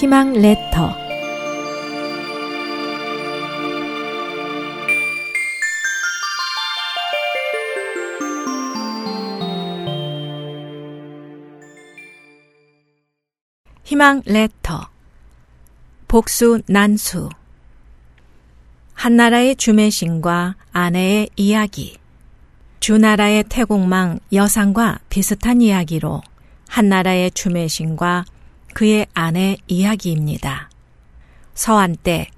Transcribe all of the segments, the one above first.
희망 레터. 희망 레터. 복수 난수. 한나라의 주매신과 아내의 이야기. 주나라의 태공망 여상과 비슷한 이야기로 한나라의 주매신과 그의 아내 이야기입니다. 서한 때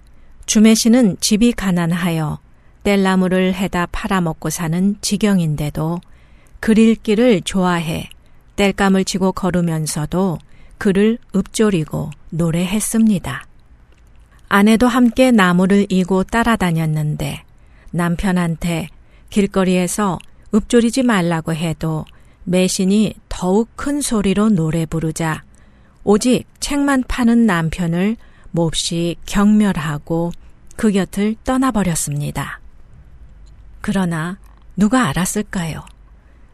주매신은 집이 가난하여 뗄나무를 해다 팔아먹고 사는 지경인데도 글 읽기를 좋아해 뗄감을 치고 걸으면서도 그를 읊조리고 노래했습니다. 아내도 함께 나무를 이고 따라다녔는데 남편한테 길거리에서 읊조리지 말라고 해도 매신이 더욱 큰 소리로 노래 부르자 오직 책만 파는 남편을 몹시 경멸하고 그 곁을 떠나버렸습니다. 그러나 누가 알았을까요?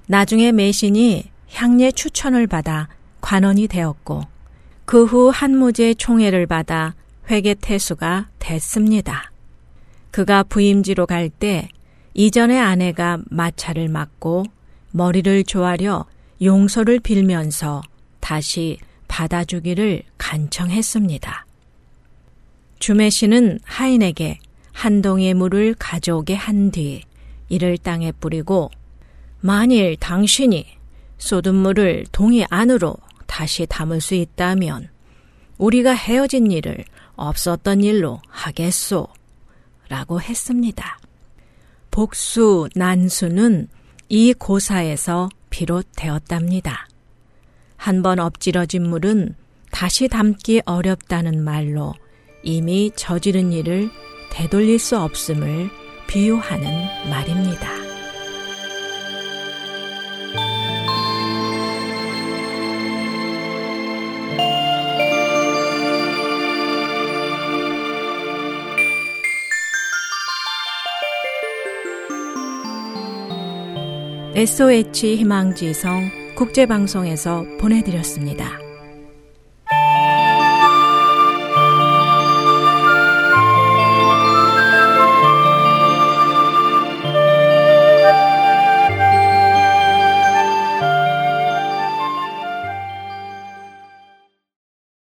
나중에 매신이 향례 추천을 받아 관원이 되었고 그 후 한무제 총애를 받아 회계태수가 됐습니다. 그가 부임지로 갈 때 이전의 아내가 마차를 맞고 머리를 조아려 용서를 빌면서 다시 받아주기를 간청했습니다. 주매 씨는 하인에게 한 동이의 물을 가져오게 한 뒤 이를 땅에 뿌리고 만일 당신이 쏟은 물을 동이 안으로 다시 담을 수 있다면 우리가 헤어진 일을 없었던 일로 하겠소. 라고 했습니다. 복수, 난수는 이 고사에서 비롯되었답니다. 한 번 엎질러진 물은 다시 담기 어렵다는 말로 이미 저지른 일을 되돌릴 수 없음을 비유하는 말입니다. SOH 희망지성 국제방송에서 보내드렸습니다.